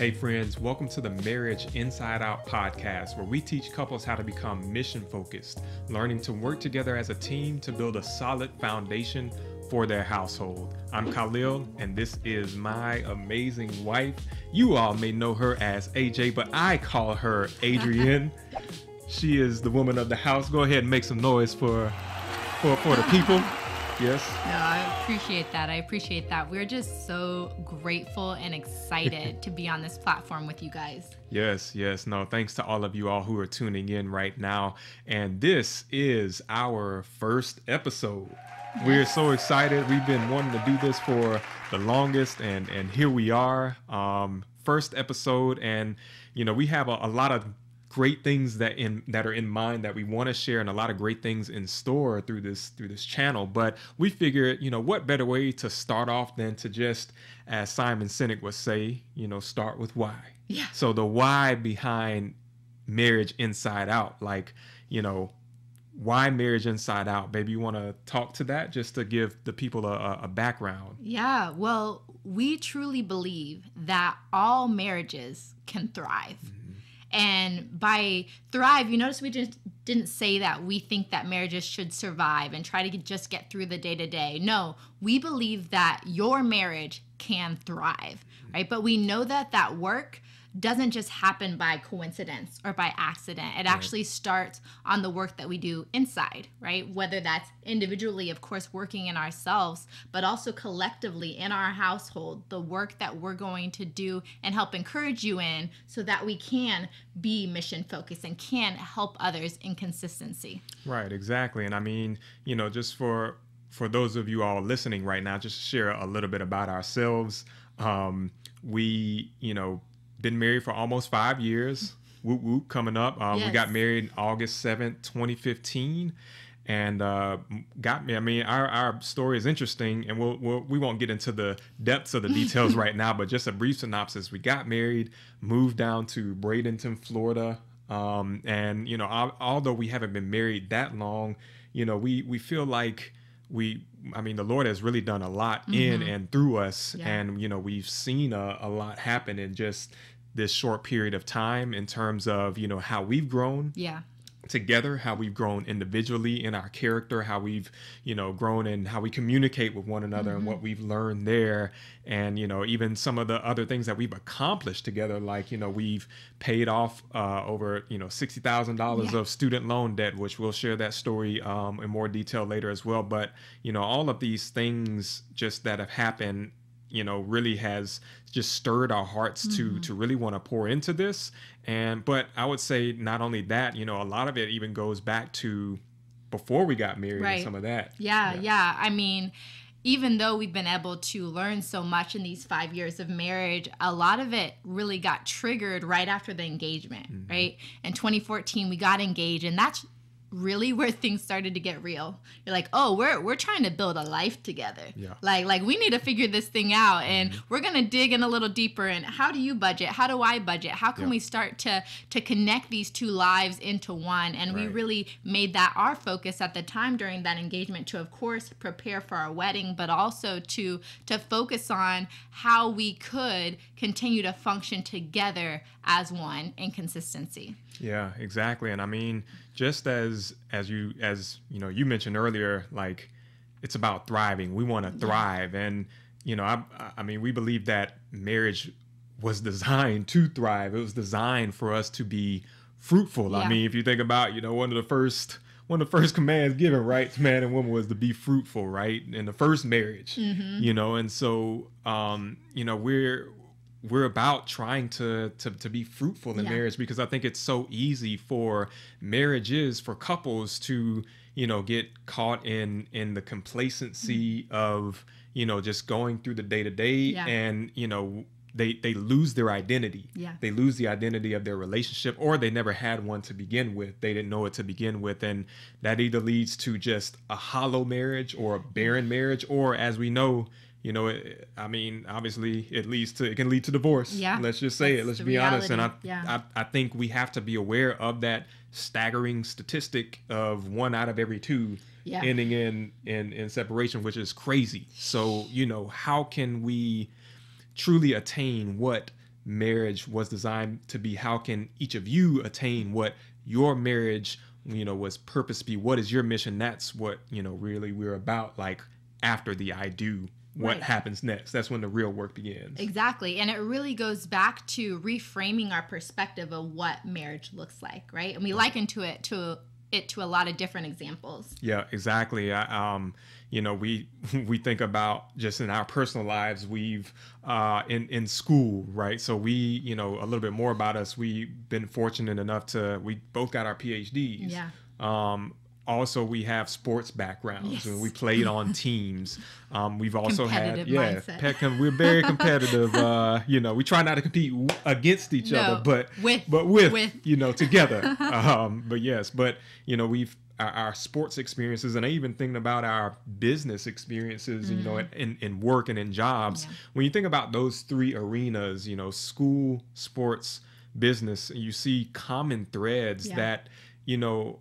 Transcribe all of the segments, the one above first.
Hey, friends, welcome to the Marriage Inside Out podcast, where we teach couples how to become mission focused, learning to work together as a team to build a solid foundation for their household. I'm Khalil, and this is my amazing wife. You all may know her as AJ, but I call her Adrienne. she is the woman of the house. Go ahead and make some noise for for, for the people. Yes. No, I appreciate that. I appreciate that. We're just so grateful and excited to be on this platform with you guys. Yes, yes. No, thanks to all of you all who are tuning in right now. And this is our first episode. Yes. We're so excited. We've been wanting to do this for the longest, and and here we are. Um, first episode, and you know we have a, a lot of great things that in that are in mind that we want to share and a lot of great things in store through this through this channel. But we figured you know what better way to start off than to just as simon sinek would say you know start with why. Yeah. So the why behind marriage inside out like you know why marriage inside out? Maybe you want to talk to that just to give the people a, a background? Yeah well we truly believe that all marriages can thrive. mm-hmm and by thrive, you notice we just didn't say that we think that marriages should survive and try to get, just get through the day to day. No, we believe that your marriage can thrive, right? But we know that that work doesn't just happen by coincidence or by accident. It right. actually starts on the work that we do inside, right? Whether that's individually, of course, working in ourselves, but also collectively in our household, the work that we're going to do and help encourage you in so that we can be mission focused and can help others in consistency. Right, exactly. And I mean, you know, just for for those of you all listening right now, just share a little bit about ourselves. Um, we, you know, been married for almost five years. Whoop whoop coming up. Uh, yes. We got married August 7th, 2015 and uh, got me. I mean, our, our story is interesting, and we'll, we'll we won't get into the depths of the details right now, but just a brief synopsis. We got married, moved down to Bradenton, Florida, um, and you know, although we haven't been married that long, you know, we we feel like we I mean, the Lord has really done a lot mm-hmm. in and through us. Yeah. And, you know, we've seen a, a lot happen in just this short period of time in terms of, you know, how we've grown. Yeah together how we've grown individually in our character how we've you know grown in how we communicate with one another mm-hmm. and what mm-hmm. we've learned there and you know even some of the other things that we've accomplished together like you know we've paid off uh, over you know $60000 yeah. of student loan debt which we'll share that story um, in more detail later as well but you know all of these things just that have happened you know really has just stirred our hearts mm-hmm. to to really want to pour into this and but i would say not only that you know a lot of it even goes back to before we got married right. and some of that yeah, yeah yeah i mean even though we've been able to learn so much in these five years of marriage, a lot of it really got triggered right after the engagement, mm-hmm. right? In 2014, we got engaged, and that's really where things started to get real. You're like, oh, we're we're trying to build a life together. Yeah. Like like we need to figure this thing out, and mm-hmm. we're gonna dig in a little deeper. And how do you budget? How do I budget? How can yeah. we start to to connect these two lives into one? And right. we really made that our focus at the time during that engagement to, of course, prepare for our wedding, but also to to focus on how we could continue to function together as one in consistency. Yeah, exactly. And I mean, just as as you as you know, you mentioned earlier, like it's about thriving. We want to thrive, yeah. and you know, I I mean, we believe that marriage was designed to thrive. It was designed for us to be fruitful. Yeah. I mean, if you think about, you know, one of the first one of the first commands given, right, to man and woman was to be fruitful, right, in the first marriage, mm-hmm. you know, and so, um, you know, we're we're about trying to to, to be fruitful in yeah. marriage because I think it's so easy for marriages for couples to you know get caught in in the complacency mm-hmm. of you know just going through the day to day and you know they they lose their identity. Yeah. They lose the identity of their relationship or they never had one to begin with. They didn't know it to begin with and that either leads to just a hollow marriage or a barren marriage or as we know you know, it, I mean, obviously, it leads to it can lead to divorce. Yeah, let's just say it. Let's be reality. honest, and I, yeah. I, I think we have to be aware of that staggering statistic of one out of every two yeah. ending in in in separation, which is crazy. So, you know, how can we truly attain what marriage was designed to be how can each of you attain what your marriage you know was purpose to be what is your mission that's what you know really we're about like after the i do what Right. happens next that's when the real work begins Exactly. And it really goes back to reframing our perspective of what marriage looks like, right? And we liken to it to it to a lot of different examples. Yeah, exactly. I, um, you know, we we think about just in our personal lives. We've uh, in in school, right? So we, you know, a little bit more about us. We've been fortunate enough to we both got our PhDs. Yeah. Um, also, we have sports backgrounds. Yes. and We played on teams. Um, we've also had yeah, mindset. pe- com- we're very competitive. uh, you know, we try not to compete w- against each No, other, but with- but with, with. you know together. um, but yes, but you know we've our, our sports experiences, and I even thinking about our business experiences. You know, in in work and in jobs. Yeah. When you think about those three arenas, you know, school, sports, business, you see common threads Yeah. that you know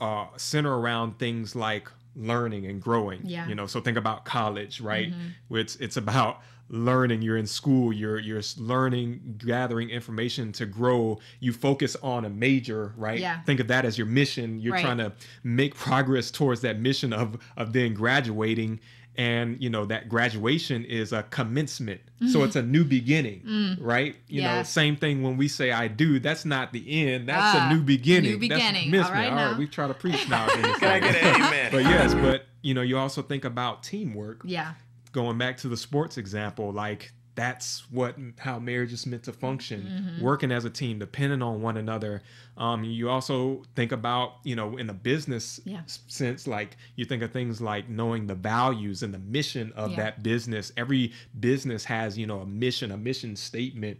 uh, center around things like learning and growing. Yeah. Mm-hmm. You know, so think about college, right? It's it's about learning. You're in school. You're you're learning, gathering information to grow. You focus on a major, right? Yeah. Think of that as your mission. You're Right. trying to make progress towards that mission of of then graduating. And you know that graduation is a commencement, so it's a new beginning, right? You know, Mm-hmm. Mm. Yeah. same thing when we say "I do." That's not the end. That's Ah, a new beginning. new beginning. That's. All right All right, now. we try to preach now. Can I get an amen? but yes, but you know, you also think about teamwork. Yeah. Going back to the sports example, like that's what how marriage is meant to function. Mm-hmm. Working as a team, depending on one another. Um, you also think about, you know, in a business Yeah. sense, like you think of things like knowing the values and the mission of Yeah. that business. Every business has, you know, a mission, a mission statement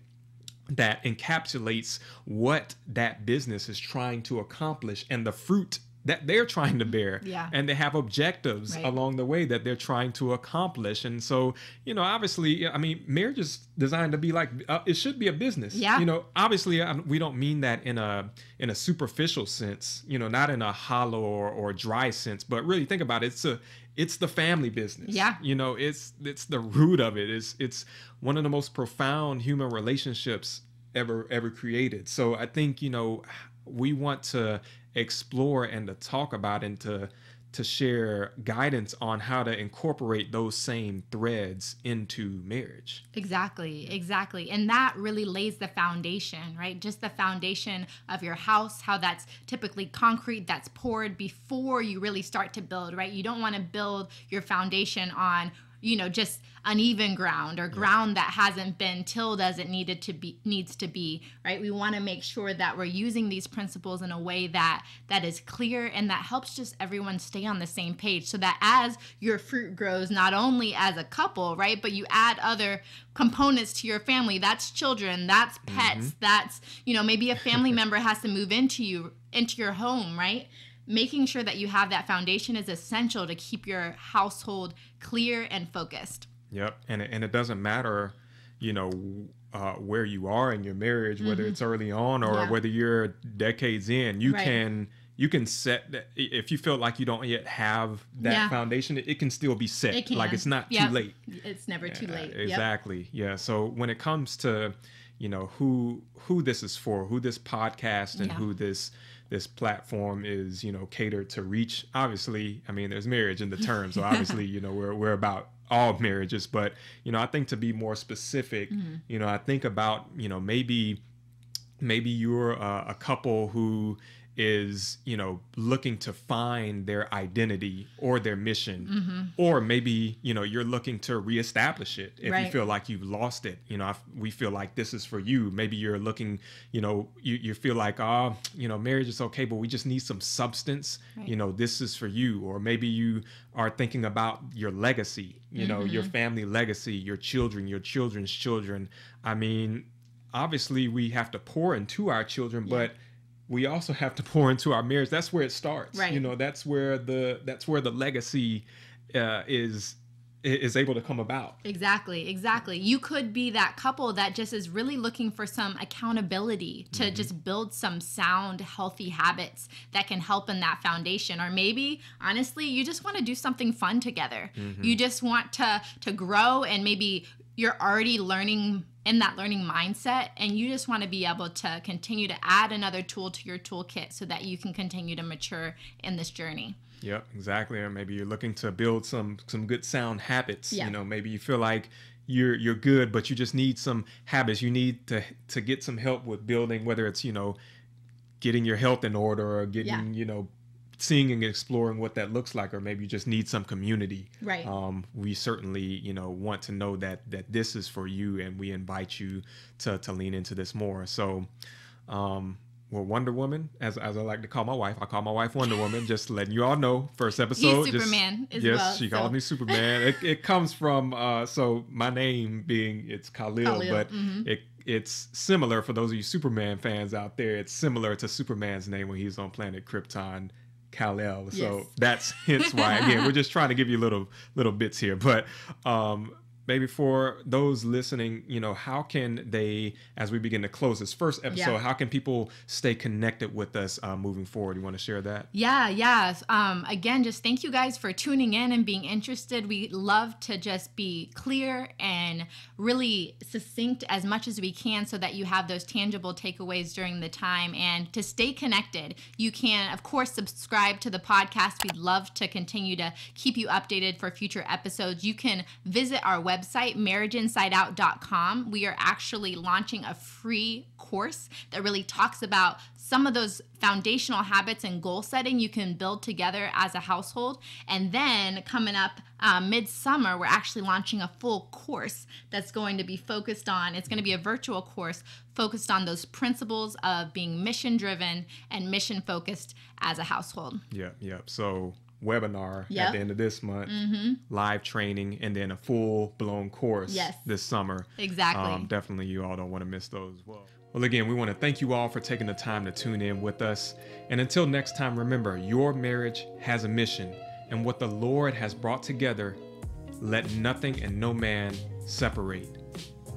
that encapsulates what that business is trying to accomplish and the fruit that they're trying to bear. Yeah. And they have objectives Right. along the way that they're trying to accomplish. And so, you know, obviously, I mean, marriage is designed to be like uh, it should be a business. Yeah. You know, obviously, um, we don't mean that in a in a superficial sense. You know, not in a hollow or, or dry sense, but really think about it. It's a it's the family business. Yeah. You know, it's it's the root of it. It's it's one of the most profound human relationships ever ever created. So I think you know we want to explore and to talk about and to to share guidance on how to incorporate those same threads into marriage. Exactly, exactly. And that really lays the foundation, right? Just the foundation of your house, how that's typically concrete that's poured before you really start to build, right? You don't want to build your foundation on you know just uneven ground or ground that hasn't been tilled as it needed to be needs to be right? We want to make sure that we're using these principles in a way that that is clear and that helps just everyone stay on the same page so that as your fruit grows not only as a couple right but you add other components to your family that's children that's pets mm-hmm. that's you know maybe a family member has to move into you into your home right making sure that you have that foundation is essential to keep your household clear and focused Yep. And it, and it doesn't matter, you know, uh, where you are in your marriage, whether it's early on or Mm-hmm. Yeah. whether you're decades in, you Right. can you can set that if you feel like you don't yet have that Yeah. foundation, it, can still be set. it can Like it's not Yep. too late. it's never too late Yep. Exactly. Yeah. So when it comes to, you know, who who this is for, who this podcast and Yeah. who this this platform is, you know, catered to reach. Obviously, I mean, there's marriage in the term, so obviously, you know, we're we're about all marriages, but you know, I think to be more specific, Mm-hmm. you know, I think about, you know, maybe maybe you're a, a couple who is you know looking to find their identity or their mission. Mm-hmm. or maybe you know you're looking to reestablish it if you feel like you've lost it. You know if we feel like this is for you. Maybe you're looking you know you, you feel like oh you know marriage is okay but we just need some substance. Right. you know this is for you. Or maybe you are thinking about your legacy you know your Mm-hmm. family legacy your children your children's children. I mean obviously we have to pour into our children but we also have to pour into our marriage that's where it starts Right. you know that's where the that's where the legacy uh, is is able to come about Exactly, exactly. You could be that couple that just is really looking for some accountability to just build some sound, healthy habits that can help in that foundation. Or maybe, honestly, you just want to do something fun together. You just want to to grow and maybe you're already learning in that learning mindset and you just want to be able to continue to add another tool to your toolkit so that you can continue to mature in this journey. Yep, exactly. Or maybe you're looking to build some some good sound habits. Yeah. You know, maybe you feel like you're you're good, but you just need some habits. You need to to get some help with building, whether it's you know, getting your health in order or getting Yeah. you know, seeing and exploring what that looks like, or maybe you just need some community. Right. Um, we certainly you know want to know that that this is for you, and we invite you to to lean into this more. So. Um, well, Wonder Woman, as, as I like to call my wife, I call my wife Wonder Woman. Just letting you all know. First episode, just- Superman as yes, well, she so- calls me Superman. it, it comes from uh, so my name being it's Khalil, Khalil, but mhm. it it's similar for those of you Superman fans out there. It's similar to Superman's name when he's on planet Krypton. Kal-El. So that's hence why again we're just trying to give you little little bits here. But um maybe for those listening, you know, how can they, as we begin to close this first episode, Yeah. how can people stay connected with us uh, moving forward? You want to share that? Yeah, yeah. Um, again, just thank you guys for tuning in and being interested. We love to just be clear and really succinct as much as we can so that you have those tangible takeaways during the time. And to stay connected, you can, of course, subscribe to the podcast. We'd love to continue to keep you updated for future episodes. You can visit our website, marriageinsideout.com. We are actually launching a free course that really talks about some of those foundational habits and goal setting you can build together as a household. And then coming up uh, midsummer, we're actually launching a full course that's going to be focused on, it's going to be a virtual course focused on those principles of being mission driven and mission focused as a household. Yep, yep. So webinar at the end of this month, Mm-hmm. live training, and then a full blown course Yes. this summer. Exactly. Um, definitely, you all don't want to miss those as well. Well, again, we want to thank you all for taking the time to tune in with us. And until next time, remember your marriage has a mission, and what the Lord has brought together, let nothing and no man separate.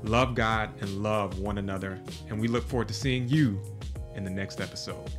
Love God and love one another. And we look forward to seeing you in the next episode.